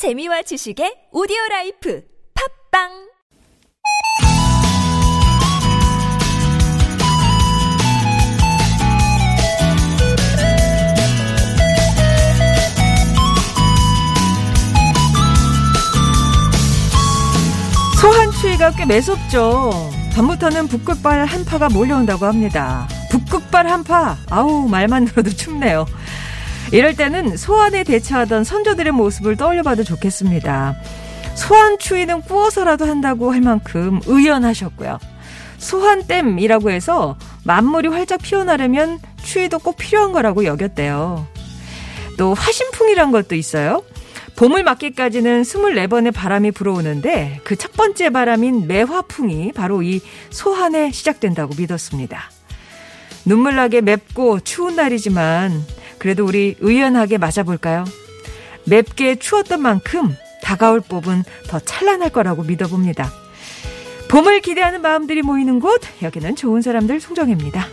재미와 지식의 오디오 라이프 팟빵 소한추위가 꽤 매섭죠. 밤부터는 북극발 한파가 몰려온다고 합니다. 북극발 한파, 아우 말만 들어도 춥네요. 이럴 때는 소환에 대처하던 선조들의 모습을 떠올려봐도 좋겠습니다. 소환 추위는 구워서라도 한다고 할 만큼 의연하셨고요. 소환댐이라고 해서 만물이 활짝 피어나려면 추위도 꼭 필요한 거라고 여겼대요. 또 화신풍이란 것도 있어요. 봄을 맞기까지는 24번의 바람이 불어오는데 그 첫 번째 바람인 매화풍이 바로 이 소환에 시작된다고 믿었습니다. 눈물나게 맵고 추운 날이지만 그래도 우리 의연하게 맞아볼까요? 맵게 추웠던 만큼 다가올 봄은 더 찬란할 거라고 믿어봅니다. 봄을 기대하는 마음들이 모이는 곳, 여기는 좋은 사람들 송정입니다.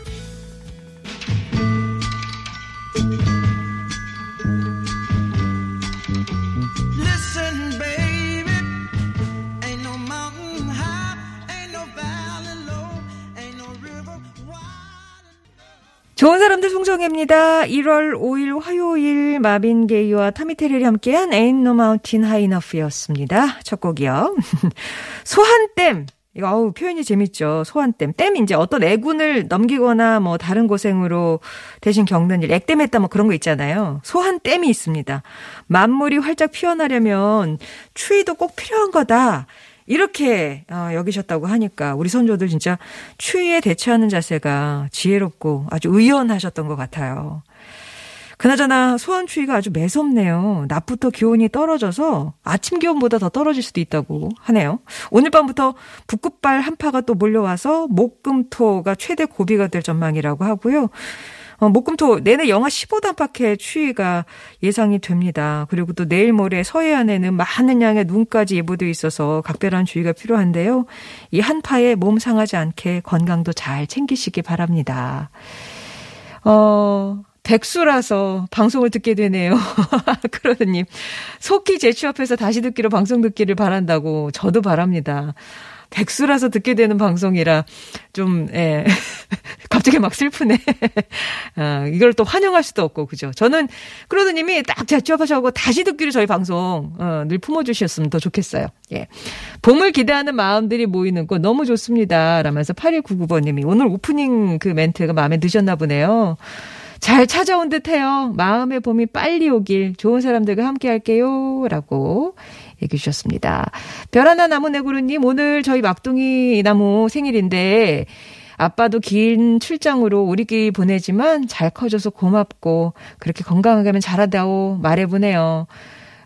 좋은 사람들 송정혜입니다. 1월 5일 화요일 마빈 게이와 타미 테렐이 함께한 Ain't No Mountain High Enough였습니다. 첫 곡이요. 소한댐. 이거 어우 표현이 재밌죠. 소한댐. 댐 이제 어떤 애군을 넘기거나 뭐 다른 고생으로 대신 겪는 일, 액땜했다 뭐 그런 거 있잖아요. 소한댐이 있습니다. 만물이 활짝 피어나려면 추위도 꼭 필요한 거다. 이렇게 어, 여기셨다고 하니까 우리 선조들 진짜 추위에 대처하는 자세가 지혜롭고 아주 의연하셨던 것 같아요. 그나저나 소원 추위가 아주 매섭네요. 낮부터 기온이 떨어져서 아침 기온보다 더 떨어질 수도 있다고 하네요. 오늘 밤부터 북극발 한파가 또 몰려와서 목금토가 최대 고비가 될 전망이라고 하고요. 어, 목금토 내내 영하 15도 안팎의 추위가 예상이 됩니다. 그리고 또 내일 모레 서해안에는 많은 양의 눈까지 예보돼 있어서 각별한 주의가 필요한데요. 이 한파에 몸 상하지 않게 건강도 잘 챙기시기 바랍니다. 어, 백수라서 방송을 듣게 되네요. 크로드님. 속히 재취업해서 다시 듣기로 방송 듣기를 바란다고 저도 바랍니다. 백수라서 듣게 되는 방송이라 좀, 예. 갑자기 막 슬프네. 아, 이걸 또 환영할 수도 없고, 그죠? 저는 크로드님이 딱 재취업하셔고 다시 듣기로 저희 방송, 어, 늘 품어주셨으면 더 좋겠어요. 예. 봄을 기대하는 마음들이 모이는 곳 너무 좋습니다. 라면서 8199번님이 오늘 오프닝 그 멘트가 마음에 드셨나 보네요. 잘 찾아온 듯 해요. 마음의 봄이 빨리 오길 좋은 사람들과 함께 할게요. 라고 얘기해 주셨습니다. 별 하나 나무네구루님, 오늘 저희 막둥이 나무 생일인데, 아빠도 긴 출장으로 우리끼리 보내지만 잘 커져서 고맙고, 그렇게 건강하게 하면 잘하다고 말해보네요.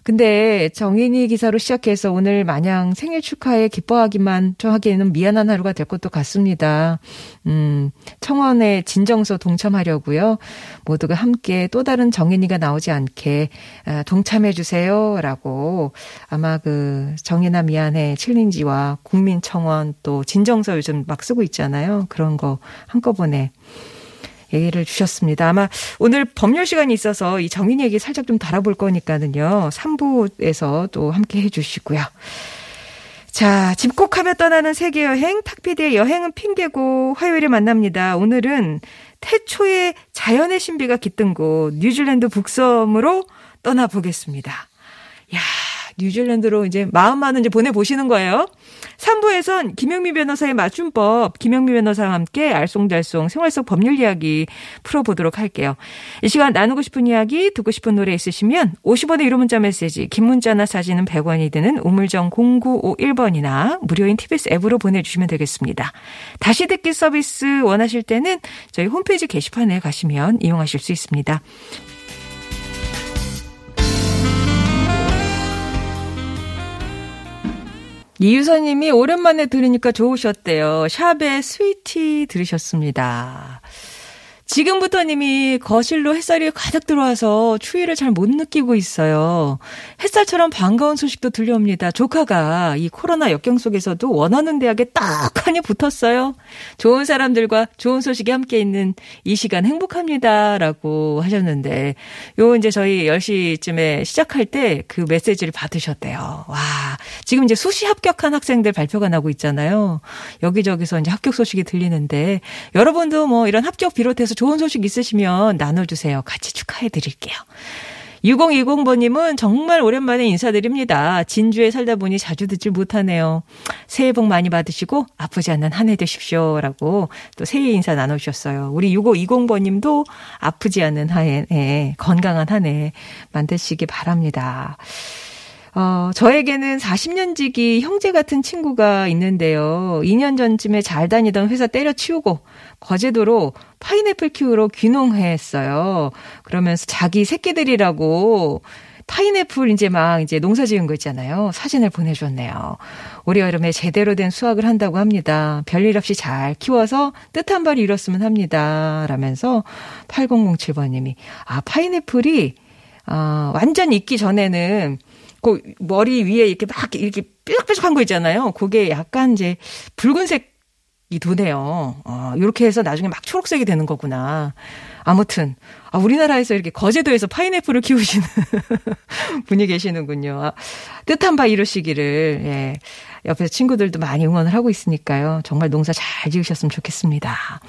근데 정인이 기사로 시작해서 오늘 마냥 생일 축하에 기뻐하기만 좀 하기에는 미안한 하루가 될 것도 같습니다. 음, 청원에 진정서 동참하려고요. 모두가 함께 또 다른 정인이가 나오지 않게 아, 동참해 주세요라고 아마 그 정인아 미안해 챌린지와 국민청원 또 진정서 요즘 막 쓰고 있잖아요. 그런 거 한꺼번에 얘기를 주셨습니다. 아마 오늘 법률 시간이 있어서 이 정인 얘기 살짝 좀 달아볼 거니까는요. 3부에서 또 함께 해주시고요. 자, 집콕하며 떠나는 세계 여행, 탁피디의 여행은 핑계고 화요일에 만납니다. 오늘은 태초의 자연의 신비가 깃든 곳 뉴질랜드 북섬으로 떠나보겠습니다. 야, 뉴질랜드로 이제 마음만은 이제 보내 보시는 거예요. 3부에선 김영미 변호사의 맞춤법, 김영미 변호사와 함께 알쏭달쏭 생활 속 법률 이야기 풀어보도록 할게요. 이 시간 나누고 싶은 이야기, 듣고 싶은 노래 있으시면 50원의 유료 문자 메시지, 긴 문자나 사진은 100원이 드는 우물정 0951번이나 무료인 TBS 앱으로 보내주시면 되겠습니다. 다시 듣기 서비스 원하실 때는 저희 홈페이지 게시판에 가시면 이용하실 수 있습니다. 이유서님이 오랜만에 들으니까 좋으셨대요. 샵의 스위티 들으셨습니다. 지금부터 님이 거실로 햇살이 가득 들어와서 추위를 잘 못 느끼고 있어요. 햇살처럼 반가운 소식도 들려옵니다. 조카가 이 코로나 역경 속에서도 원하는 대학에 딱하니 붙었어요. 좋은 사람들과 좋은 소식이 함께 있는 이 시간 행복합니다. 라고 하셨는데, 요 이제 저희 10시쯤에 시작할 때 그 메시지를 받으셨대요. 와, 지금 이제 수시 합격한 학생들 발표가 나고 있잖아요. 여기저기서 이제 합격 소식이 들리는데, 여러분도 뭐 이런 합격 비롯해서 좋은 소식 있으시면 나눠주세요. 같이 축하해 드릴게요. 6020번님은 정말 오랜만에 인사드립니다. 진주에 살다 보니 자주 듣질 못하네요. 새해 복 많이 받으시고 아프지 않는 한 해 되십시오. 라고 또 새해 인사 나눠주셨어요. 우리 6520번님도 아프지 않는 한 해, 네, 건강한 한 해 만드시기 바랍니다. 어, 저에게는 40년 지기 형제 같은 친구가 있는데요. 2년 전쯤에 잘 다니던 회사 때려치우고 거제도로 파인애플 키우러 귀농했어요. 그러면서 자기 새끼들이라고 파인애플 이제 막 이제 농사 지은 거 있잖아요. 사진을 보내줬네요. 올해 여름에 제대로 된 수확을 한다고 합니다. 별일 없이 잘 키워서 뜻한 바를 이뤘으면 합니다. 라면서 8007번님이, 아, 파인애플이, 아, 완전 익기 전에는 그 머리 위에 이렇게 막 이렇게 뾰족뾰족한 거 있잖아요. 그게 약간 이제 붉은색 이 도네요. 어, 이렇게 해서 나중에 막 초록색이 되는 거구나. 아무튼 아, 우리나라에서 이렇게 거제도에서 파인애플을 키우시는 분이 계시는군요. 아, 뜻한 바 이루시기를 예. 옆에서 친구들도 많이 응원을 하고 있으니까요. 정말 농사 잘 지으셨으면 좋겠습니다.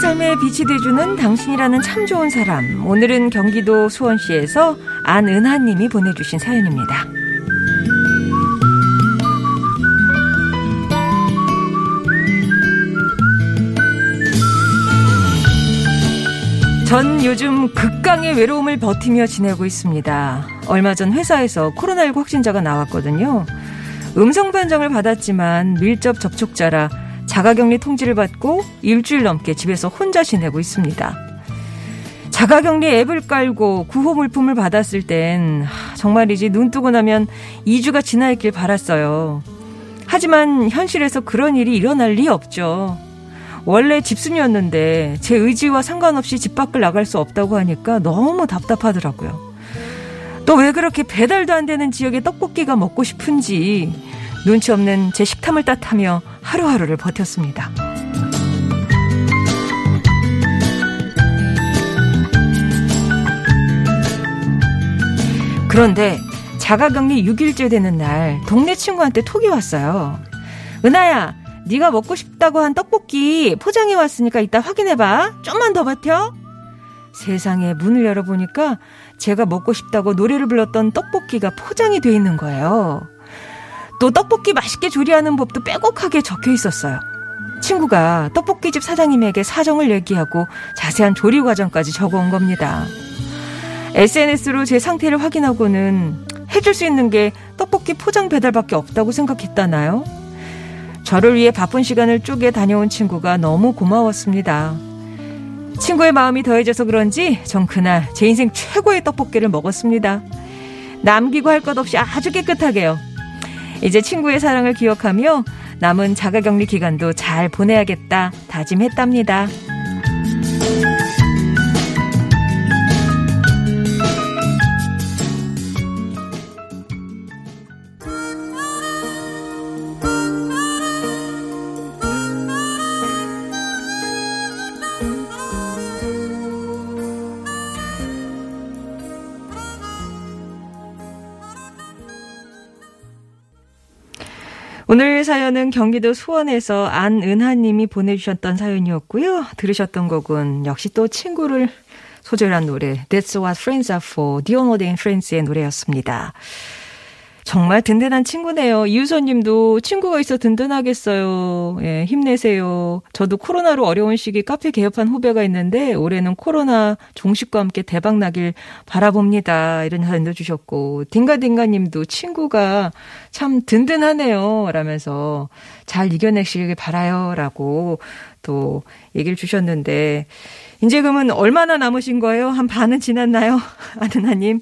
삶에 빛이 돼주는 당신이라는 참 좋은 사람. 오늘은 경기도 수원시에서 안은하님이 보내주신 사연입니다. 전 요즘 극강의 외로움을 버티며 지내고 있습니다. 얼마 전 회사에서 코로나19 확진자가 나왔거든요. 음성 판정을 받았지만 밀접 접촉자라 자가격리 통지를 받고 일주일 넘게 집에서 혼자 지내고 있습니다. 자가격리 앱을 깔고 구호 물품을 받았을 땐 정말이지 눈 뜨고 나면 2주가 지나 있길 바랐어요. 하지만 현실에서 그런 일이 일어날 리 없죠. 원래 집순이었는데 제 의지와 상관없이 집 밖을 나갈 수 없다고 하니까 너무 답답하더라고요. 또 왜 그렇게 배달도 안 되는 지역의 떡볶이가 먹고 싶은지 눈치 없는 제 식탐을 따타며 하루하루를 버텼습니다. 그런데 자가격리 6일째 되는 날 동네 친구한테 톡이 왔어요. 은하야, 네가 먹고 싶다고 한 떡볶이 포장해 왔으니까 이따 확인해봐. 좀만 더 버텨. 세상에 문을 열어보니까 제가 먹고 싶다고 노래를 불렀던 떡볶이가 포장이 돼 있는 거예요. 또 떡볶이 맛있게 조리하는 법도 빼곡하게 적혀 있었어요. 친구가 떡볶이집 사장님에게 사정을 얘기하고 자세한 조리 과정까지 적어 온 겁니다. SNS로 제 상태를 확인하고는 해줄 수 있는 게 떡볶이 포장 배달밖에 없다고 생각했다나요? 저를 위해 바쁜 시간을 쪼개 다녀온 친구가 너무 고마웠습니다. 친구의 마음이 더해져서 그런지 전 그날 제 인생 최고의 떡볶이를 먹었습니다. 남기고 할 것 없이 아주 깨끗하게요. 이제 친구의 사랑을 기억하며 남은 자가격리 기간도 잘 보내야겠다 다짐했답니다. 오늘 사연은 경기도 수원에서 안은하님이 보내주셨던 사연이었고요. 들으셨던 곡은 역시 또 친구를 소재로 한 노래 That's What Friends Are For 디온 워윅 and Friends의 노래였습니다. 정말 든든한 친구네요. 이유선님도 친구가 있어 든든하겠어요. 예, 힘내세요. 저도 코로나로 어려운 시기 카페 개업한 후배가 있는데 올해는 코로나 종식과 함께 대박 나길 바라봅니다. 이런 사연도 주셨고 딩가딩가님도 친구가 참 든든하네요. 라면서 잘 이겨내시길 바라요라고 또 얘기를 주셨는데 이제 그러면 얼마나 남으신 거예요? 한 반은 지났나요? 아드나님.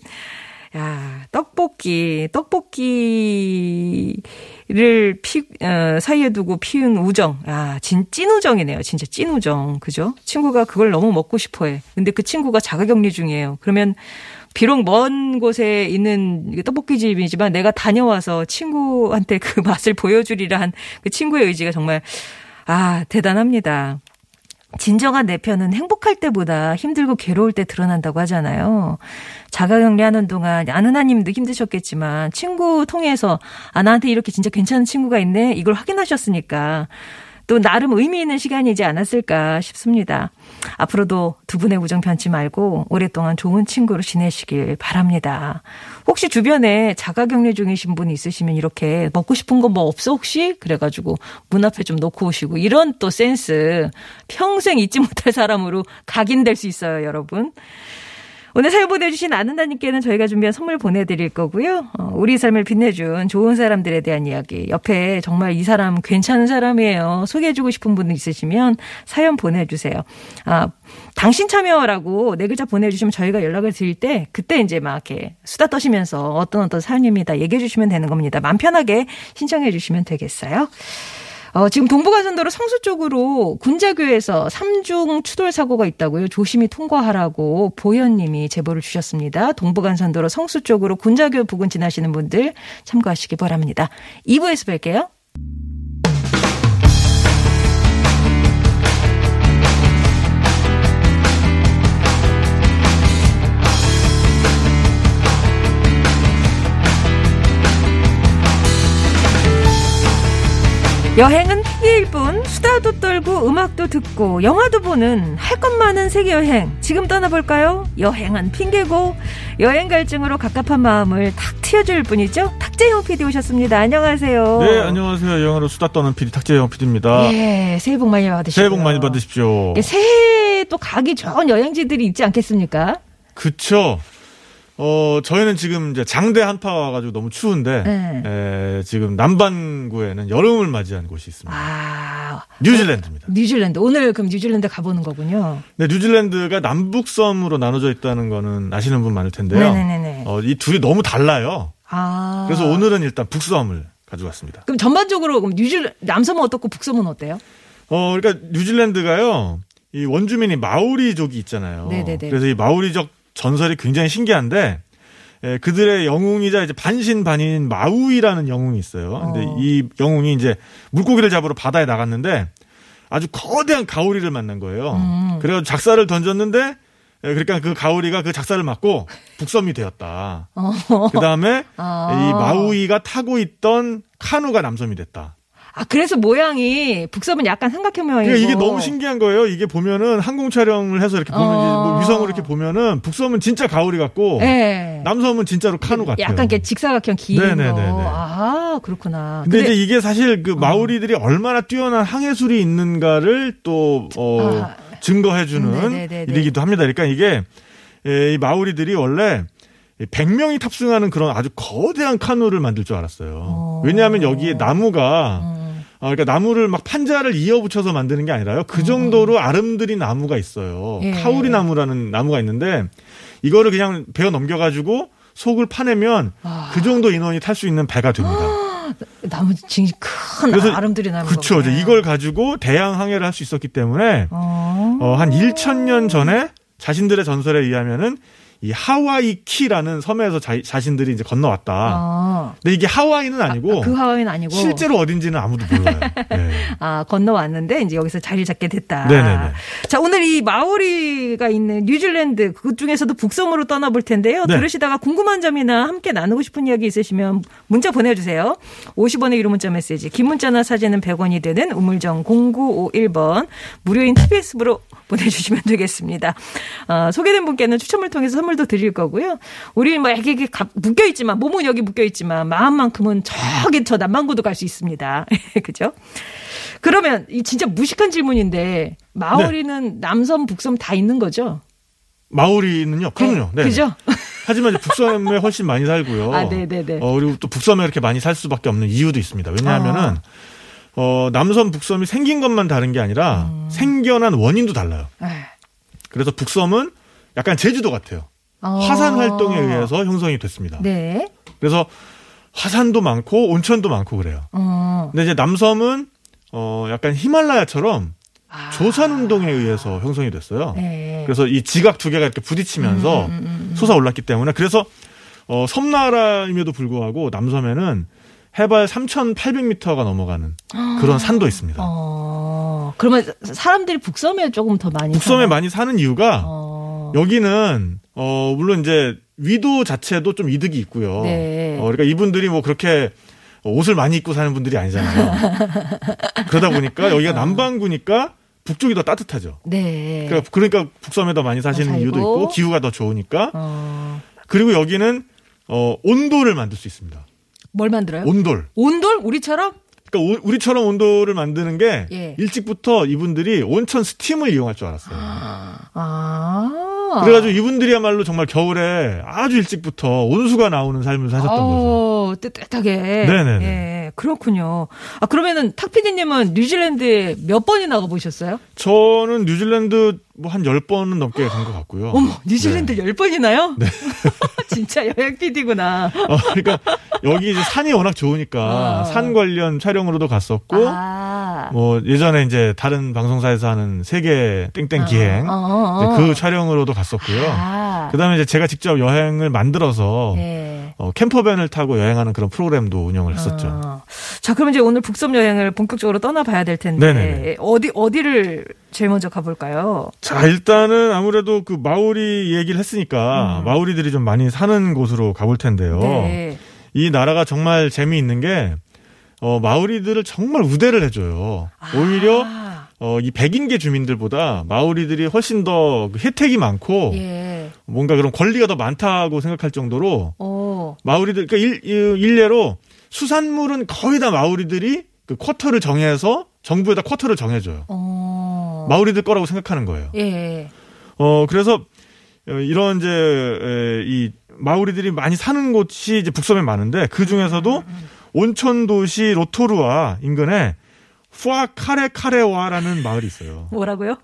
야, 떡볶이, 떡볶이를 피, 어, 사이에 두고 피운 우정. 아, 진, 찐 우정이네요. 진짜 찐 우정. 그죠? 친구가 그걸 너무 먹고 싶어 해. 근데 그 친구가 자가 격리 중이에요. 그러면 비록 먼 곳에 있는 떡볶이집이지만 내가 다녀와서 친구한테 그 맛을 보여주리라 한 그 친구의 의지가 정말, 아, 대단합니다. 진정한 내 편은 행복할 때보다 힘들고 괴로울 때 드러난다고 하잖아요. 자가격리하는 동안 아는하님도 힘드셨겠지만 친구 통해서 아 나한테 이렇게 진짜 괜찮은 친구가 있네 이걸 확인하셨으니까 또 나름 의미 있는 시간이지 않았을까 싶습니다. 앞으로도 두 분의 우정 변치 말고 오랫동안 좋은 친구로 지내시길 바랍니다. 혹시 주변에 자가격리 중이신 분 있으시면 이렇게 먹고 싶은 거 뭐 없어 혹시? 그래가지고 문 앞에 좀 놓고 오시고 이런 또 센스 평생 잊지 못할 사람으로 각인될 수 있어요, 여러분. 오늘 사연 보내주신 아는다님께는 저희가 준비한 선물 보내드릴 거고요. 어, 우리 삶을 빛내준 좋은 사람들에 대한 이야기. 옆에 정말 이 사람 괜찮은 사람이에요. 소개해주고 싶은 분 있으시면 사연 보내주세요. 아, 당신 참여라고 네 글자 보내주시면 저희가 연락을 드릴 때 그때 이제 막 이렇게 수다 떠시면서 어떤 어떤 사연입니다. 얘기해 주시면 되는 겁니다. 마음 편하게 신청해 주시면 되겠어요. 어, 지금 동부간선도로 성수 쪽으로 군자교에서 삼중 추돌 사고가 있다고요. 조심히 통과하라고 보현님이 제보를 주셨습니다. 동부간선도로 성수 쪽으로 군자교 부근 지나시는 분들 참고하시기 바랍니다. 2부에서 뵐게요. 여행은 핑계일 뿐 수다도 떨고 음악도 듣고 영화도 보는 할 것 많은 세계 여행 지금 떠나볼까요? 여행은 핑계고 여행 갈증으로 갑갑한 마음을 탁 트여줄 뿐이죠. 탁재형 PD 오셨습니다. 안녕하세요. 네, 안녕하세요. 영화로 수다 떠는 PD 탁재영 PD입니다. 예, 새해 복 많이 받으시고 새해 복 많이 받으십시오. 예, 새해 또 가기 좋은 여행지들이 있지 않겠습니까? 그쵸. 어, 저희는 지금 이제 장대 한파 와가지고 너무 추운데, 네. 에, 지금 남반구에는 여름을 맞이한 곳이 있습니다. 아, 뉴질랜드입니다. 뉴질랜드 오늘 그럼 뉴질랜드 가보는 거군요. 네, 뉴질랜드가 남북섬으로 나눠져 있다는 거는 아시는 분 많을 텐데요. 네네네네. 어, 이 둘이 너무 달라요. 아, 그래서 오늘은 일단 북섬을 가져왔습니다. 그럼 전반적으로 그럼 뉴질 남섬은 어떻고 북섬은 어때요? 어, 그러니까 뉴질랜드가요. 이 원주민이 마오리족이 있잖아요. 네네네. 그래서 이 마오리족 전설이 굉장히 신기한데 에, 그들의 영웅이자 이제 반신반인 마우이라는 영웅이 있어요. 근데 어. 이 영웅이 이제 물고기를 잡으러 바다에 나갔는데 아주 거대한 가오리를 만난 거예요. 음. 그래서 작사를 던졌는데 에, 그러니까 그 가오리가 그 작사를 맞고 북섬이 되었다. 어. 그 다음에 아. 이 마우이가 타고 있던 카누가 남섬이 됐다. 아 그래서 모양이 북섬은 약간 삼각형 모양이고. 그러니까 이게 너무 신기한 거예요. 이게 보면은 항공 촬영을 해서 이렇게 보면 어. 이제 뭐 위성으로 이렇게 보면은 북섬은 진짜 가오리 같고 네. 남섬은 진짜로 카누 같아요. 약간 이렇게 직사각형 긴 네네네네. 거. 아 그렇구나. 근데, 이제 이게 사실 그 마오리들이 얼마나 뛰어난 항해술이 있는가를 또 어, 아. 증거해주는 네네네네. 일이기도 합니다. 그러니까 이게 에, 이 마오리들이 원래 100명이 탑승하는 그런 아주 거대한 카누를 만들 줄 알았어요. 어. 왜냐하면 여기에 나무가 음. 아, 그러니까 나무를 막 판자를 이어붙여서 만드는 게 아니라요. 그 정도로 아름드린 나무가 있어요. 음. 예. 카우리 나무라는 나무가 있는데 이거를 그냥 베어 넘겨가지고 속을 파내면 아. 그 정도 인원이 탈 수 있는 배가 됩니다. 나무 진큰 아름드리 나무. 그렇죠. 이제 이걸 가지고 대양 항해를 할 수 있었기 때문에 어. 어, 한 1천 년 전에 자신들의 전설에 의하면은 이 하와이 키라는 섬에서 자, 자신들이 이제 건너왔다. 아. 근데 이게 하와이는 아니고 그 하와이는 아니고 실제로 어딘지는 아무도 몰라요. 네. 아 건너왔는데 이제 여기서 자리를 잡게 됐다. 네네네. 자 오늘 이 마오리가 있는 뉴질랜드 그 중에서도 북섬으로 떠나볼 텐데요. 네. 들으시다가 궁금한 점이나 함께 나누고 싶은 이야기 있으시면 문자 보내주세요. 50원의 유료 문자 메시지, 긴 문자나 사진은 100원이 되는 우물정 0951번 무료인 TBS로 보내주시면 되겠습니다. 어, 소개된 분께는 추첨을 통해서 선물도 드릴 거고요. 우리 뭐 이렇게 가- 묶여있지만 몸은 여기 묶여있지만 마음만큼은 저기 저 남만구도 갈 수 있습니다. 그죠? 그러면 이 진짜 무식한 질문인데 마오리는 남섬 북섬 다 있는 거죠? 마오리는요. 그럼요. 네. 그죠? 하지만 북섬에 훨씬 많이 살고요. 아, 네네네. 어, 그리고 또 북섬에 이렇게 많이 살 수밖에 없는 이유도 있습니다. 왜냐하면은 아. 어, 남섬 북섬이 생긴 것만 다른 게 아니라 음. 생겨난 원인도 달라요. 에이, 그래서 북섬은 약간 제주도 같아요. 어. 화산 활동에 의해서 형성이 됐습니다. 네. 그래서 화산도 많고 온천도 많고 그래요. 어. 근데 이제 남섬은 어 약간 히말라야처럼 아. 조산 운동에 의해서 형성이 됐어요. 네. 그래서 이 지각 두 개가 이렇게 부딪히면서 솟아올랐기 때문에 그래서 어 섬나라임에도 불구하고 남섬에는 해발 3,800m가 넘어가는 그런 산도 있습니다. 어. 그러면 사람들이 북섬에 조금 더 많이 북섬에 사나요? 많이 사는 이유가 어. 여기는 어 물론 이제 위도 자체도 좀 이득이 있고요. 네. 어, 그러니까 이분들이 뭐 그렇게 옷을 많이 입고 사는 분들이 아니잖아요. 그러다 보니까 여기가 남반구니까 북쪽이 더 따뜻하죠. 네. 그러니까, 그러니까 북섬에 더 많이 사시는 살고. 이유도 있고 기후가 더 좋으니까 어. 그리고 여기는 어 온돌을 만들 수 있습니다. 뭘 만들어요? 온돌. 온돌 우리처럼? 그러니까 오- 우리처럼 온돌을 만드는 게 예. 일찍부터 이분들이 온천 스팀을 이용할 줄 알았어요. 아. 그래가지고 이분들이야말로 정말 겨울에 아주 일찍부터 온수가 나오는 삶을 사셨던 거죠. 어, 뜨뜻하게. 네네네. 예, 그렇군요. 아, 그러면은 탁피디님은 뉴질랜드에 몇 번이나 가 보셨어요? 저는 뉴질랜드 뭐 한 10번은 넘게 간 것 같고요. 어머, 뉴질랜드 네. 열 10번이나요? 네. 진짜 여행 PD구나. 어, 그러니까 여기 이제 산이 워낙 좋으니까 어. 산 관련 촬영으로도 갔었고 아. 뭐 예전에 이제 다른 방송사에서 하는 세계 땡땡 기행 어, 어, 어. 그 촬영으로도 갔었고요. 아. 그다음에 이제 제가 직접 여행을 만들어서 네. 어, 캠퍼밴을 타고 여행하는 그런 프로그램도 운영을 했었죠. 어. 자, 그럼 이제 오늘 북섬 여행을 본격적으로 떠나봐야 될 텐데 네네네. 어디 어디를 제일 먼저 가볼까요? 자, 일단은 아무래도 그 마오리 얘기를 했으니까 마오리들이 좀 많이 사는 곳으로 가볼 텐데요. 음. 네. 이 나라가 정말 재미있는 게 어, 마오리들을 정말 우대를 해줘요. 오히려 아, 어, 이 백인계 주민들보다 마오리들이 훨씬 더그 혜택이 많고 예. 뭔가 그런 권리가 더 많다고 생각할 정도로 어. 마오리들 그러니까 일, 일- 일례로 수산물은 거의 다 마오리들이 그 쿼터를 정해서 정부에다 쿼터를 정해줘요. 어. 마오리들 거라고 생각하는 거예요. 예. 어 그래서 어, 이런 이제 에, 이 마오리들이 많이 사는 곳이 이제 북섬에 많은데 그 중에서도 온천 도시 로토루아 인근에 푸아 카레 카레와라는 마을이 있어요. 뭐라고요?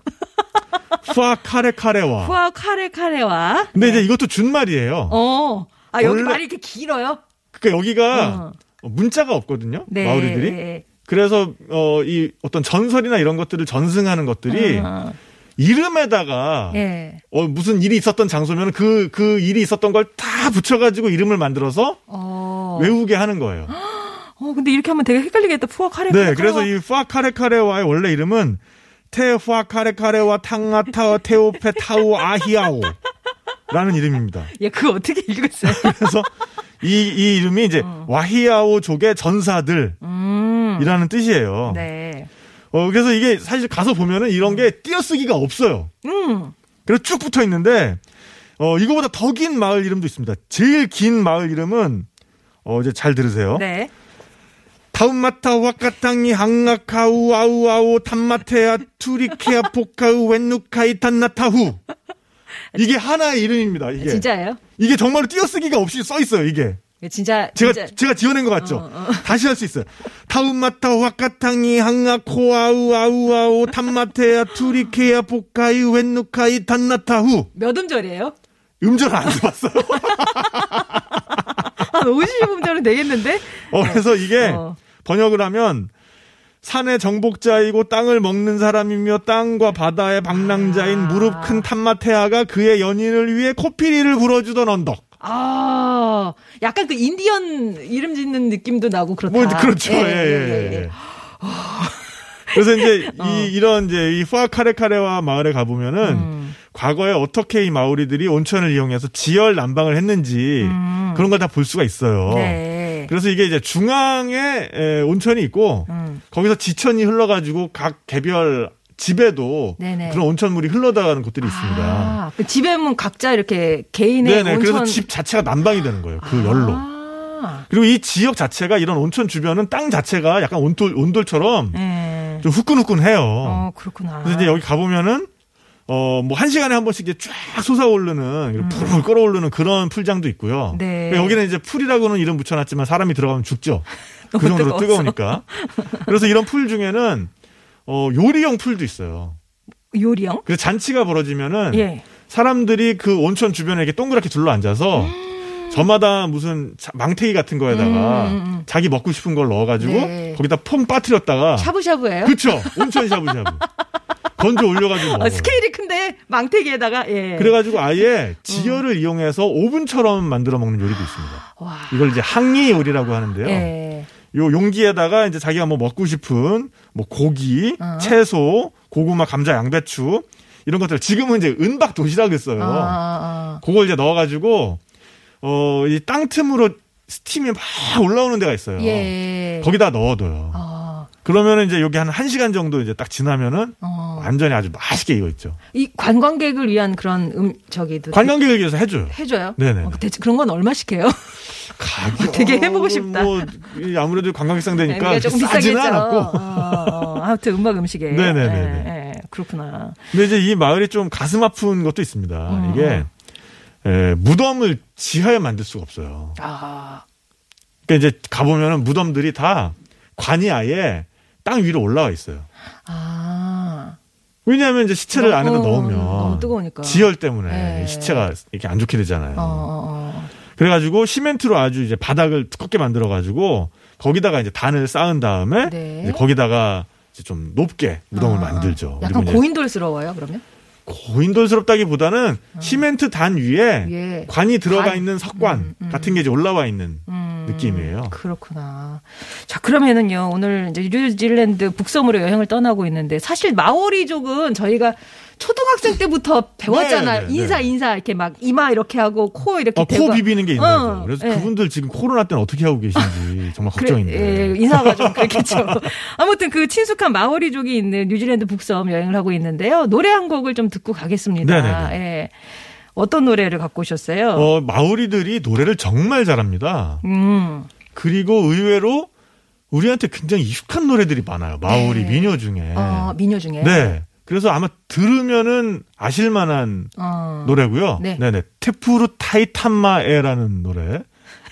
푸아 카레 카레와. 후아 카레 카레와. 근데 이제 이것도 준말이에요. 어. 아, 여기 원래- 말이 이렇게 길어요? 그러니까 여기가 어. 문자가 없거든요. 네. 마오리들이. 그래서 어 이 어떤 전설이나 이런 것들을 전승하는 것들이 어. 이름에다가 예. 어 무슨 일이 있었던 장소면 그그 일이 있었던 걸 다 붙여가지고 이름을 만들어서 어. 외우게 하는 거예요. 어, 근데 이렇게 하면 되게 헷갈리겠다. 푸아 카레 카레. 네, 그래서 이 푸아 카레 카레와의 원래 이름은 테후아 카레 카레와 탕아타와 테오페 타우 아히아오 라는 이름입니다. 예, 그거 어떻게 읽었어요? 그래서 이, 이 이름이 이제 와히아오족의 전사들이라는 음. 뜻이에요. 네. 어, 그래서 이게 사실 가서 보면은 이런 게 띄어쓰기가 없어요. 음. 그래서 쭉 붙어 있는데, 어, 이거보다 더 긴 마을 이름도 있습니다. 제일 긴 마을 이름은, 어, 이제 잘 들으세요. 네. 타운마타 와카탕이 항아카우 아우아우 탄마테아 투리케아 포카우 웬누카이 탄나타후. 이게 하나의 이름입니다. 이게 진짜예요? 이게 정말로 띄어쓰기가 없이 써 있어요. 이게 진짜 제가 진짜 제가 지어낸 것 같죠. 어, 어. 다시 할 수 있어요. 타운마타 와카탕이 항아 코 아우 아우 아우 탄마테아 투리케아 포카이 웬누카이 탄나타후. 몇 음절이에요? 음절 안 들어봤어요. 한 50음절은 되겠는데? 어, 그래서 이게 어. 번역을 하면 산의 정복자이고 땅을 먹는 사람이며 땅과 바다의 방랑자인 아. 무릎 큰 탐마테아가 그의 연인을 위해 코피리를 불어주던 언덕. 아, 약간 그 인디언 이름 짓는 느낌도 나고 그렇다. 뭐 그렇죠. 예, 예, 예. 그래서 이제 이 이런 이제 이 후아카레카레와 마을에 가 보면은 음. 과거에 어떻게 이 마오리들이 온천을 이용해서 지열 난방을 했는지 그런 걸 다 볼 수가 있어요. 음. 네. 그래서 이게 이제 중앙에 에, 온천이 있고 음. 거기서 지천이 흘러가지고 각 개별 집에도 네네. 그런 온천물이 흘러다가는 곳들이 있습니다. 아, 그 집에는 각자 이렇게 개인의 네네. 온천 그래서 집 자체가 난방이 되는 거예요. 그 열로. 아, 그리고 이 지역 자체가 이런 온천 주변은 땅 자체가 약간 온돌 온돌처럼 네. 좀 후끈후끈해요. 어, 그렇구나. 그래서 이제 여기 가 보면은 어 뭐 한 시간에 한 번씩 이제 쫙 솟아오르는 이렇게 풀풀 끓어오르는 그런 풀장도 있고요. 음. 네. 그러니까 여기는 이제 풀이라고는 이름 붙여놨지만 사람이 들어가면 죽죠. 그 정도로 뜨거워서. 뜨거우니까. 그래서 이런 풀 중에는 어 요리용 풀도 있어요. 요리형? 그래서 잔치가 벌어지면 예. 사람들이 그 온천 주변에 이렇게 동그랗게 둘러 앉아서 저마다 무슨 자- 망태기 같은 거에다가 음, 음, 음. 자기 먹고 싶은 걸 넣어가지고 네. 거기다 퐁 빠뜨렸다가 샤브샤브예요? 그쵸 온천 샤브샤브 건져 올려가지고. 어, 스케일이 큰데 망태기에다가 예. 그래가지고 아예 지혈을 이용해서 오븐처럼 만들어 먹는 요리도 있습니다. 와. 이걸 이제 항리 요리라고 하는데요. 예. 요 용기에다가 이제 자기가 뭐 먹고 싶은 뭐 고기, 어. 채소, 고구마, 감자, 양배추 이런 것들 지금은 이제 은박 도시락을 써요. 아, 아, 그걸 이제 넣어가지고 어 이 땅 틈으로 스팀이 막 올라오는 데가 있어요. 아. 예. 거기다 넣어둬요. 아, 그러면은 이제 여기 한 1시간 정도 이제 딱 지나면은 어. 완전히 아주 맛있게 익어 있죠. 이 관광객을 위한 그런 음 저기도 관광객을 위해서 해줘요. 해줘요. 네네. 어, 대체 그런 건 얼마씩 해요? 가격 되게 해보고 싶다. 뭐, 이 아무래도 관광객상 되니까 네, 조금 싸지는 비싸겠죠. 않았고. 어, 어, 아무튼 음악 음식에. 네네네네. 예, 예, 그렇구나. 근데 이제 이 마을이 좀 가슴 아픈 것도 있습니다. 어. 이게 에, 무덤을 지하에 만들 수가 없어요. 아, 그러니까 이제 가보면은 무덤들이 다 관이 아예 땅 위로 올라와 있어요. 아. 왜냐하면 이제 시체를 어, 안에다 어, 넣으면 너무 뜨거우니까. 지열 때문에 네. 시체가 이렇게 안 좋게 되잖아요. 어, 어, 어. 그래가지고 시멘트로 아주 이제 바닥을 두껍게 만들어가지고 거기다가 이제 단을 쌓은 다음에 네. 거기다가 이제 좀 높게 무덤을 아, 만들죠. 약간 고인돌스러워요, 그러면? 고인돌스럽다기보다는 시멘트 단 위에 예. 관이 들어가 관. 있는 석관 음, 음. 같은 게 이제 올라와 있는 음, 느낌이에요. 그렇구나. 자, 그러면은요, 오늘 이제 뉴질랜드 북섬으로 여행을 떠나고 있는데, 사실 마오리족은 저희가 초등학생 때부터 배웠잖아요. 네, 네, 인사, 네. 인사, 이렇게 막 이마 이렇게 하고, 코 이렇게 어, 대고. 코 비비는 게 인사죠. 어, 그래서 예. 그분들 지금 코로나 때는 어떻게 하고 계신지 정말 걱정인데. 그래, 예, 인사가 좀 그렇겠죠. 아무튼 그 친숙한 마오리족이 있는 뉴질랜드 북섬 여행을 하고 있는데요. 노래 한 곡을 좀 듣고 가겠습니다. 네네네. 예. 어떤 노래를 갖고 오셨어요? 어, 마오리들이 노래를 정말 잘합니다. 음. 그리고 의외로 우리한테 굉장히 익숙한 노래들이 많아요. 마오리 네. 민요 중에. 어, 미녀 중에. 네. 그래서 아마 들으면은 아실 만한 어. 노래고요. 네. 네네. 테푸르 타이탄마에라는 노래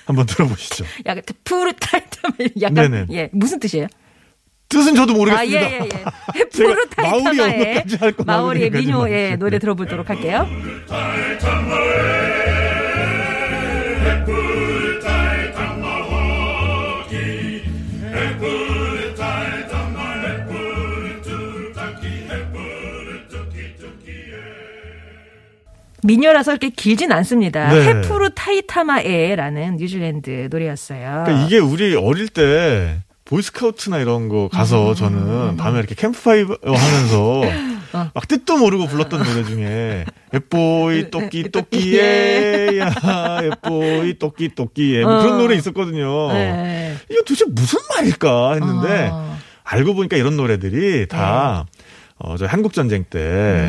한번 들어보시죠. 약간 푸르 타이타마 약간 네네. 예 무슨 뜻이에요? 뜻은 저도 아 모르겠습니다. 예 예 예. 푸르타이타마의 마오리 마오리의 민요 좀예 말이죠. 노래 네. 들어보도록 할게요. 민요라서 이렇게 길진 않습니다. 네. He Puru Taitama E라는 뉴질랜드 노래였어요. 그러니까 이게 우리 어릴 때 보이스카우트나 이런 거 가서 음, 저는 밤에 이렇게 캠프파이어 하면서 어. 막 뜻도 모르고 불렀던 노래 중에 예뽀이 또끼 또끼예야 예뽀이 또끼 또끼예 뭐 그런 어. 노래 있었거든요. 네. 이거 도대체 무슨 말일까 했는데 어. 알고 보니까 이런 노래들이 다 어, 저 한국 전쟁 때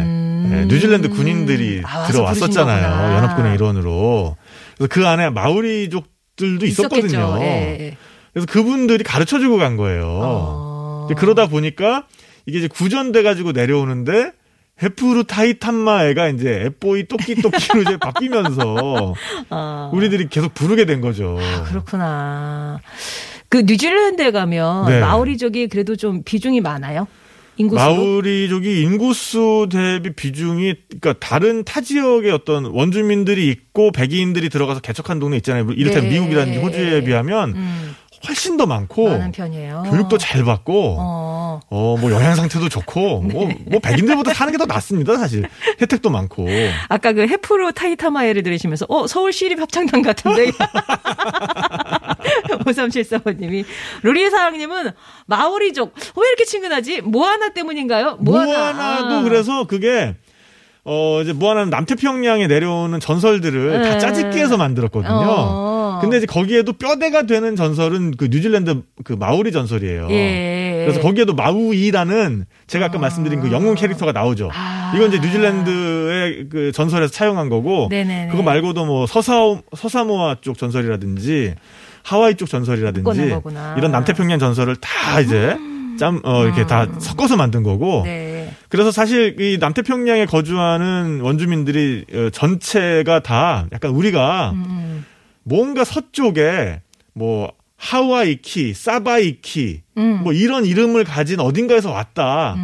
음. 예, 뉴질랜드 군인들이 아, 들어왔었잖아요. 연합군의 일원으로. 그래서 그 안에 마오리족들도 있었거든요. 있었겠죠. 예. 그래서 그분들이 가르쳐 주고 간 거예요. 어. 이제 그러다 보니까 이게 이제 구전돼 가지고 내려오는데 헤프루 타이탄마에가 이제 에뽀이 또끼 또끼로 이제 바뀌면서 어. 우리들이 계속 부르게 된 거죠. 아, 그렇구나. 그 뉴질랜드에 가면 네. 마오리족이 그래도 좀 비중이 많아요? 인구수로? 마오리족이 인구수 대비 비중이 그러니까 다른 타 지역의 어떤 원주민들이 있고 백인들이 들어가서 개척한 동네 있잖아요. 이를테면 네. 미국이라든지 호주에 비하면 음, 훨씬 더 많고 많은 편이에요. 교육도 잘 받고 어. 어, 뭐 영양 상태도 좋고 뭐, 뭐 백인들보다 사는 게 더 낫습니다, 사실. 혜택도 많고. 아까 그 헤프로 타이타마에를 들으시면서 어 서울 시립 합창단 같은데 5374번님이 루리의 사랑님은 마오리족 왜 이렇게 친근하지? 모아나 때문인가요? 모아나. 모아나도 아. 그래서 그게 어 이제 모아나는 남태평양에 내려오는 전설들을 네. 다 짜집기해서 만들었거든요. 어. 근데 이제 거기에도 뼈대가 되는 전설은 그 뉴질랜드 그 마오리 전설이에요. 예. 그래서 거기에도 마우이라는 제가 아까 아. 말씀드린 그 영웅 캐릭터가 나오죠. 아. 이건 이제 뉴질랜드의 그 전설에서 차용한 거고 네네네. 그거 말고도 뭐 서사 서사모아 쪽 전설이라든지 하와이 쪽 전설이라든지. 이런 남태평양 전설을 다 이제 짬 어 이렇게 다 섞어서 만든 거고 음. 네. 그래서 사실 이 남태평양에 거주하는 원주민들이 어, 전체가 다 약간 우리가 음. 뭔가 서쪽에 뭐 하와이키, 사바이키 음. 뭐 이런 이름을 가진 어딘가에서 왔다라는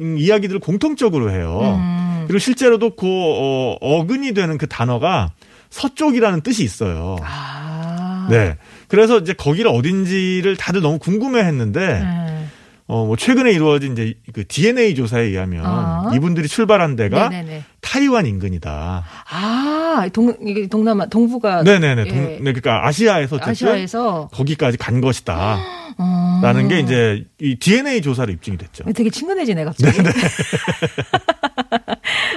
음. 이야기들을 공통적으로 해요. 음. 그리고 실제로도 그 어, 어근이 되는 그 단어가 서쪽이라는 뜻이 있어요. 아. 네. 그래서 이제 거기를 어딘지를 다들 너무 궁금해 했는데 네. 어, 뭐 최근에 이루어진 이제 그 DNA 조사에 의하면 아. 이분들이 출발한 데가 네네네. 타이완 인근이다. 아, 동, 이게 동남아, 동부가. 네네네. 예. 동, 네, 그러니까 아시아에서 아시아에서. 거기까지 간 것이다. 어. 라는 게 이제 이 DNA 조사로 입증이 됐죠. 되게 친근해지네, 갑자기.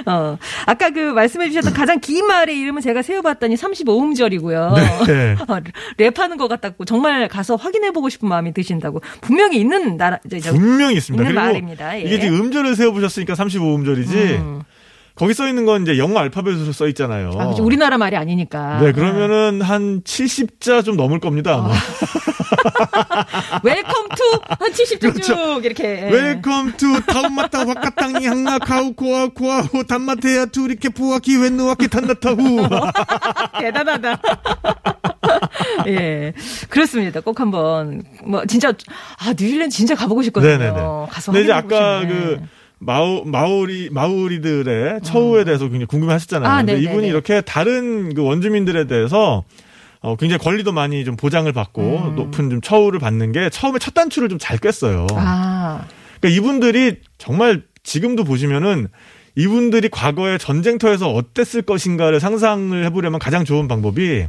어, 아까 그 말씀해 주셨던 가장 긴 마을의 이름은 제가 세어봤더니 35음절이고요. 네. 어, 랩하는 것 같았고, 정말 가서 확인해 보고 싶은 마음이 드신다고. 분명히 있는 나라, 분명히 있습니다. 있는 마을입니다. 예. 이게 지금 음절을 세어보셨으니까 35음절이지 음. 거기 써 있는 건 이제 영어 알파벳으로 써 있잖아요. 아, 그렇죠. 우리나라 말이 아니니까. 네, 그러면은 한 70자 좀 넘을 겁니다. 아마. Welcome to 한 70자 그렇죠. 쭉 이렇게. 예. Welcome 투 타운마타 와카땅이 항나 카우 코아 코아호 단마테야 투리케 부아키 웬누아키 탄나타후. 대단하다. 예. 그렇습니다. 꼭 한번, 뭐, 진짜, 아, 뉴질랜드 진짜 가보고 싶거든요. 네네네. 가서 근데 이제 아까 싶네. 그 마오 마오리 마오리들의 처우에 대해서 굉장히 궁금해하셨잖아요. 아, 근데 네네네. 이분이 이렇게 다른 그 원주민들에 대해서 어, 굉장히 권리도 많이 좀 보장을 받고 음. 높은 좀 처우를 받는 게 처음에 첫 단추를 좀 잘 꿰어요. 아, 그러니까 이분들이 정말 지금도 보시면은 이분들이 과거에 전쟁터에서 어땠을 것인가를 상상을 해보려면 가장 좋은 방법이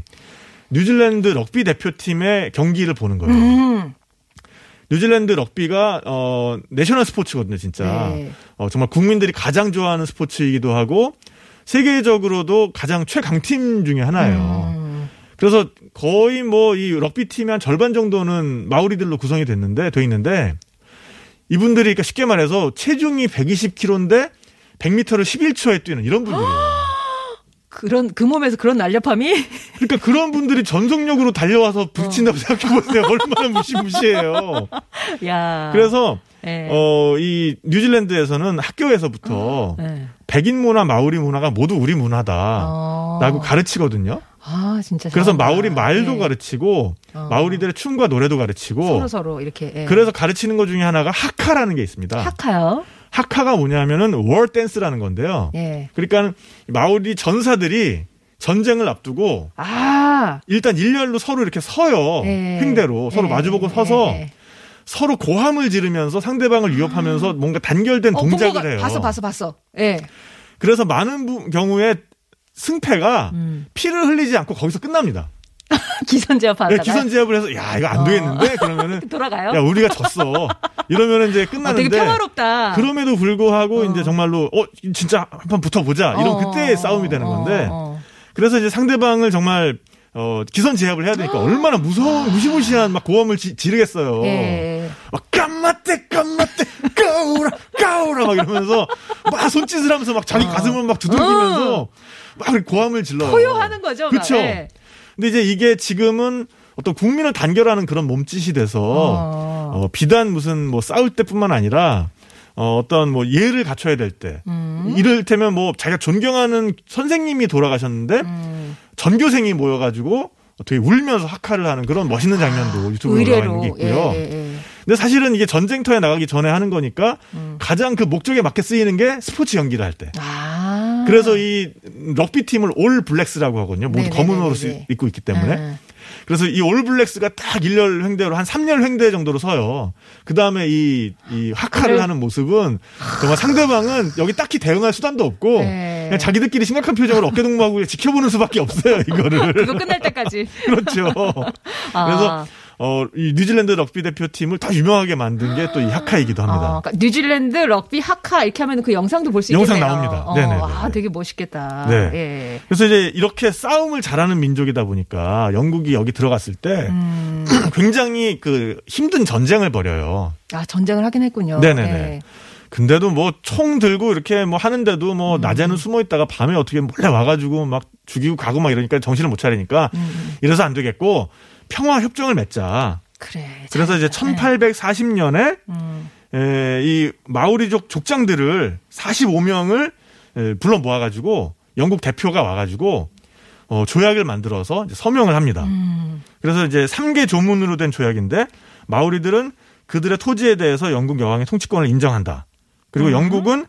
뉴질랜드 럭비 대표팀의 경기를 보는 거예요. 음, 뉴질랜드 럭비가 어 내셔널 스포츠거든요, 진짜. 네. 어 정말 국민들이 가장 좋아하는 스포츠이기도 하고 세계적으로도 가장 최강팀 중에 하나예요. 음, 그래서 거의 뭐 이 럭비 팀의 한 절반 정도는 마오리들로 구성이 됐는데 돼 있는데 이분들이 그러니까 쉽게 말해서 체중이 120kg인데 100m를 11초에 뛰는 이런 분들이에요. 그런, 그 몸에서 그런 날렵함이? 그러니까 그런 분들이 전속력으로 달려와서 부딪힌다고 생각해 보세요. 얼마나 무시무시해요. 야. 그래서 예. 어이 뉴질랜드에서는 학교에서부터 예. 백인 문화, 마오리 문화가 모두 우리 문화다라고 어. 가르치거든요. 아, 진짜. 그래서 잘한다. 마오리 말도 예. 가르치고 어. 마오리들의 춤과 노래도 가르치고 서로 서로 이렇게. 예. 그래서 가르치는 것 중에 하나가 하카라는 게 있습니다. 하카요? 하카가 뭐냐면은 월 댄스라는 건데요. 예. 그러니까 마오리 전사들이 전쟁을 앞두고 아. 일단 일렬로 서로 이렇게 서요. 예. 횡대로 서로 예. 마주보고 서서 예. 서로 고함을 지르면서 상대방을 위협하면서 뭔가 단결된 어, 동작을 해요. 봤어, 봤어, 봤어. 예. 그래서 많은 부- 경우에 승패가 음. 피를 흘리지 않고 거기서 끝납니다. 기선 제압 네, 하다가. 기선 제압을 해서 야 이거 안 되겠는데 그러면은 돌아가요? 야 우리가 졌어 이러면은 이제 아, 끝나는데 되게 평화롭다. 그럼에도 불구하고 어. 이제 정말로 어 진짜 한판 붙어보자 이런 어, 그때 어, 싸움이 되는 건데 어, 어. 그래서 이제 상대방을 정말 어 기선 제압을 해야 되니까 얼마나 무서운 무시무시한 막 고함을 지, 지르겠어요. 예. 막 깜마떼 깜마떼 까오라 까오라 막 이러면서 막 손짓을 하면서 막 자기 가슴을 막 두들기면서 막 고함을 질러요. 어. 포효하는 거죠. 막. 그렇죠. 예. 근데 이제 이게 지금은 어떤 국민을 단결하는 그런 몸짓이 돼서 어. 어, 비단 무슨 뭐 싸울 때뿐만 아니라 어, 어떤 뭐 예를 갖춰야 될 때. 음. 이를테면 뭐 자기가 존경하는 선생님이 돌아가셨는데 음. 전교생이 모여가지고 되게 울면서 학화를 하는 그런 멋있는 장면도 유튜브에 올라와 있는 게. 있고요. 예, 예, 예. 근데 사실은 이게 전쟁터에 나가기 전에 하는 거니까 음. 가장 그 목적에 맞게 쓰이는 게 스포츠 연기를 할 때. 아. 그래서 이 럭비 팀을 올 블랙스라고 하거든요. 모두 네네네네네. 검은 옷을 입고 있기 때문에. 음. 그래서 이 올 블랙스가 딱 일렬 횡대로 한 3열 횡대 정도로 서요. 그 다음에 이, 이 하카를 그래. 하는 모습은 정말 상대방은 여기 딱히 대응할 수단도 없고 네. 그냥 자기들끼리 심각한 표정으로 어깨동무하고 지켜보는 수밖에 없어요, 이거를. 그거 끝날 때까지. 그렇죠. 아. 그래서 어, 이 뉴질랜드 럭비 대표팀을 더 유명하게 만든 게 또 이 하카이기도 합니다. 어, 그러니까 뉴질랜드 럭비 하카 이렇게 하면 그 영상도 볼수 영상 있겠네요. 나옵니다. 어, 네네네네. 아, 되게 멋있겠다. 네. 예. 그래서 이제 이렇게 싸움을 잘하는 민족이다 보니까 영국이 여기 들어갔을 때 음. 굉장히 그 힘든 전쟁을 벌여요. 아, 전쟁을 하긴 했군요. 네네네. 예. 근데도 뭐 총 들고 이렇게 뭐 하는데도 뭐 음. 낮에는 숨어 있다가 밤에 어떻게 몰래 와가지고 막 죽이고 가고 막 이러니까 정신을 못 차리니까 음. 이래서 안 되겠고 평화 협정을 맺자. 그래. 그래서 이제 잘했다. 1840년에 음. 에, 이 마오리족 족장들을 45명을 불러 모아가지고 영국 대표가 와가지고 어, 조약을 만들어서 서명을 합니다. 음. 그래서 이제 3개 조문으로 된 조약인데 마오리들은 그들의 토지에 대해서 영국 여왕의 통치권을 인정한다. 그리고 음. 영국은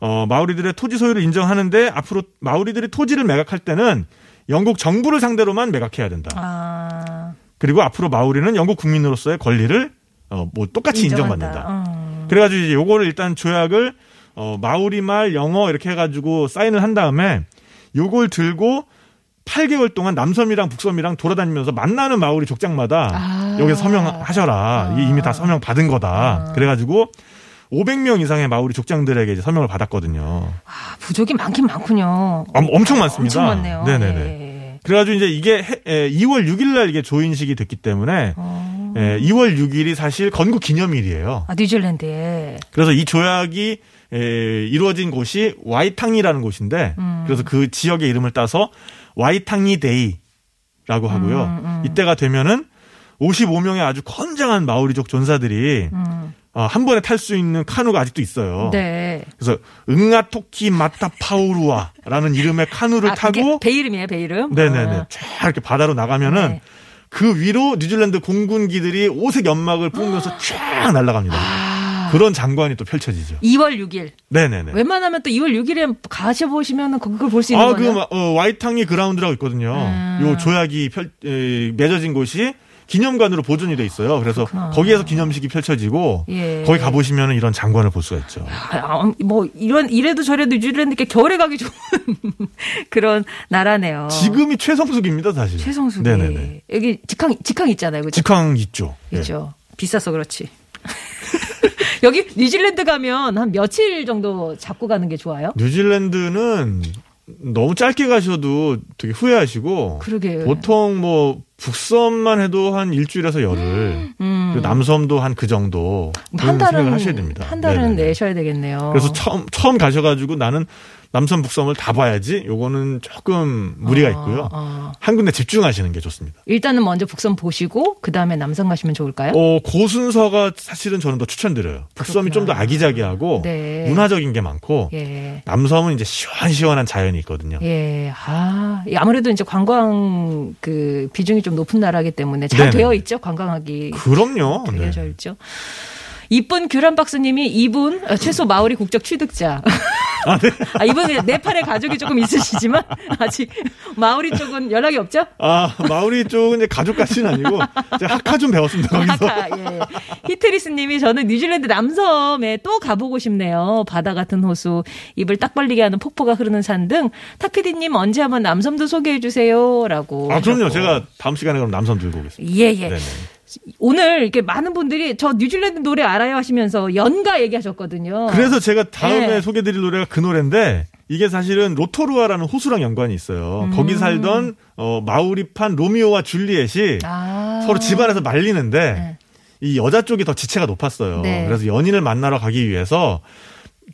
어, 마오리들의 토지 소유를 인정하는데 앞으로 마오리들이 토지를 매각할 때는 영국 정부를 상대로만 매각해야 된다. 아, 그리고 앞으로 마오리는 영국 국민으로서의 권리를 어, 뭐 똑같이 인정한다. 인정받는다. 어. 그래가지고 이제 요거를 일단 조약을 어, 마오리 말 영어 이렇게 해가지고 사인을 한 다음에 요걸 들고 8개월 동안 남섬이랑 북섬이랑 돌아다니면서 만나는 마오리 족장마다 아. 여기 서명하셔라. 이게 이미 다 서명 받은 거다. 그래가지고 500명 이상의 마오리 족장들에게 이제 서명을 받았거든요. 아, 부족이 많긴 많군요. 엄- 엄청 많습니다. 엄청 많네요. 네네네. 예. 그래가지고 이제 이게 해- 에, 2월 6일 날 이게 조인식이 됐기 때문에 어. 에, 2월 6일이 사실 건국 기념일이에요. 아, 뉴질랜드에. 그래서 이 조약이 에, 이루어진 곳이 와이탕이라는 곳인데 음. 그래서 그 지역의 이름을 따서 와이탕이 Day라고 하고요. 음, 음. 이때가 되면은 55명의 아주 건장한 마오리족 전사들이 음. 어, 한 번에 탈 수 있는 카누가 아직도 있어요. 네. 그래서 응아토키 마타 파우루아라는 이름의 카누를 아, 타고 배 이름이에요, 배 이름? 네네네 어. 쫙 이렇게 바다로 나가면은 네. 그 위로 뉴질랜드 공군기들이 오색 연막을 뿜으면서 쫙 날아갑니다. 아, 그런 장관이 또 펼쳐지죠. 2월 6일. 네네네. 웬만하면 또 2월 6일에 가셔보시면 그걸 볼 수 있는 아, 그, 어, 와이탕리 그라운드라고 있거든요. 음. 요 조약이 펼, 에, 맺어진 곳이 기념관으로 보존이 돼 있어요. 그래서 그렇구나. 거기에서 기념식이 펼쳐지고 예. 거기 가보시면 이런 장관을 볼 수가 있죠. 아, 뭐 이런 이래도 저래도 뉴질랜드께 겨울에 가기 좋은 그런 나라네요. 지금이 최성수기입니다, 사실. 최성수기 네네네. 여기 직항 직항 있잖아요, 그죠? 직항 있죠. 예. 있죠. 비싸서 그렇지. 여기 뉴질랜드 가면 한 며칠 정도 잡고 가는 게 좋아요? 뉴질랜드는 너무 짧게 가셔도 되게 후회하시고 그러게. 보통 뭐 북섬만 해도 한 일주일에서 열흘 음. 남섬도 한 그 정도 한 달은 하셔야 됩니다. 한 달은 네네네. 내셔야 되겠네요. 그래서 처음 처음 가셔가지고 나는 남섬 북섬을 다 봐야지. 요거는 조금 무리가 아, 있고요. 아. 한 군데 집중하시는 게 좋습니다. 일단은 먼저 북섬 보시고 그 다음에 남섬 가시면 좋을까요? 어, 그 순서가 사실은 저는 더 추천드려요. 북섬이 좀 더. 아기자기하고 네. 문화적인 게 많고 예. 남섬은 이제 시원시원한 자연이 있거든요. 예, 아, 이 아무래도 이제 관광 그 비중이 좀 높은 나라기 때문에 잘 네네. 되어 있죠. 관광하기 그럼요. 되게 네. 있죠. 이쁜 규란 박스님이 이분 어, 최소 마오리 국적 취득자. 아, 네. 아, 이분 네팔에 가족이 조금 있으시지만 아직 마오리 쪽은 연락이 없죠? 아, 마우리 쪽은 이제 가족까지는 아니고 제가 하카 좀 배웠습니다. 거기서. 아까 예. 히트리스님이 저는 뉴질랜드 남섬에 또 가보고 싶네요. 바다 같은 호수, 입을 딱 벌리게 하는 폭포가 흐르는 산 등 탁피디님 언제 한번 남섬도 소개해 주세요라고. 아, 그럼요. 하셨고. 제가 다음 시간에 그럼 남섬 들고 오겠습니다. 예 예. 네네. 오늘 이렇게 많은 분들이 저 뉴질랜드 노래 알아요 하시면서 연가 얘기하셨거든요. 그래서 제가 다음에 네. 소개드릴 노래가 그 노래인데 이게 사실은 로토루아라는 호수랑 연관이 있어요. 음. 거기 살던 어, 마우리판 로미오와 줄리엣이 아. 서로 집안에서 말리는데 네. 이 여자 쪽이 더 지체가 높았어요. 네. 그래서 연인을 만나러 가기 위해서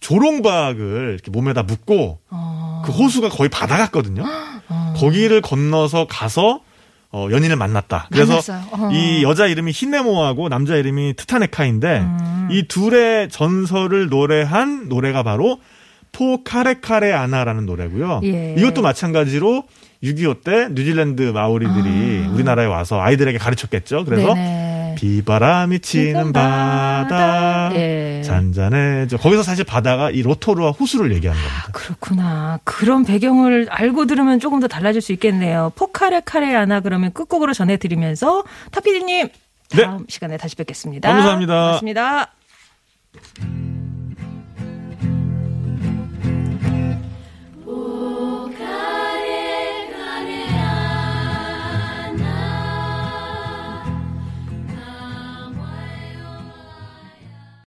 조롱박을 이렇게 몸에다 묶고 어. 그 호수가 거의 바다 같거든요. 어. 거기를 건너서 가서 어, 연인을 만났다. 그래서. 어. 이 여자 이름이 히네모하고 남자 이름이 트타네카인데 음. 이 둘의 전설을 노래한 노래가 바로 포 카레카레 아나라는 노래고요. 예. 이것도 마찬가지로 6.25 때 뉴질랜드 마오리들이 우리나라에 와서 아이들에게 가르쳤겠죠. 그래서 아. 네네. 비바람이 치는 바다 예. 잔잔해져 거기서 사실 바다가 이 로토루와 호수를 얘기하는 겁니다. 그렇구나. 그런 배경을 알고 들으면 조금 더 달라질 수 있겠네요. 포카레 카레 아나 그러면 끝곡으로 전해드리면서 타피디님 네. 다음 시간에 다시 뵙겠습니다. 감사합니다. 고맙습니다.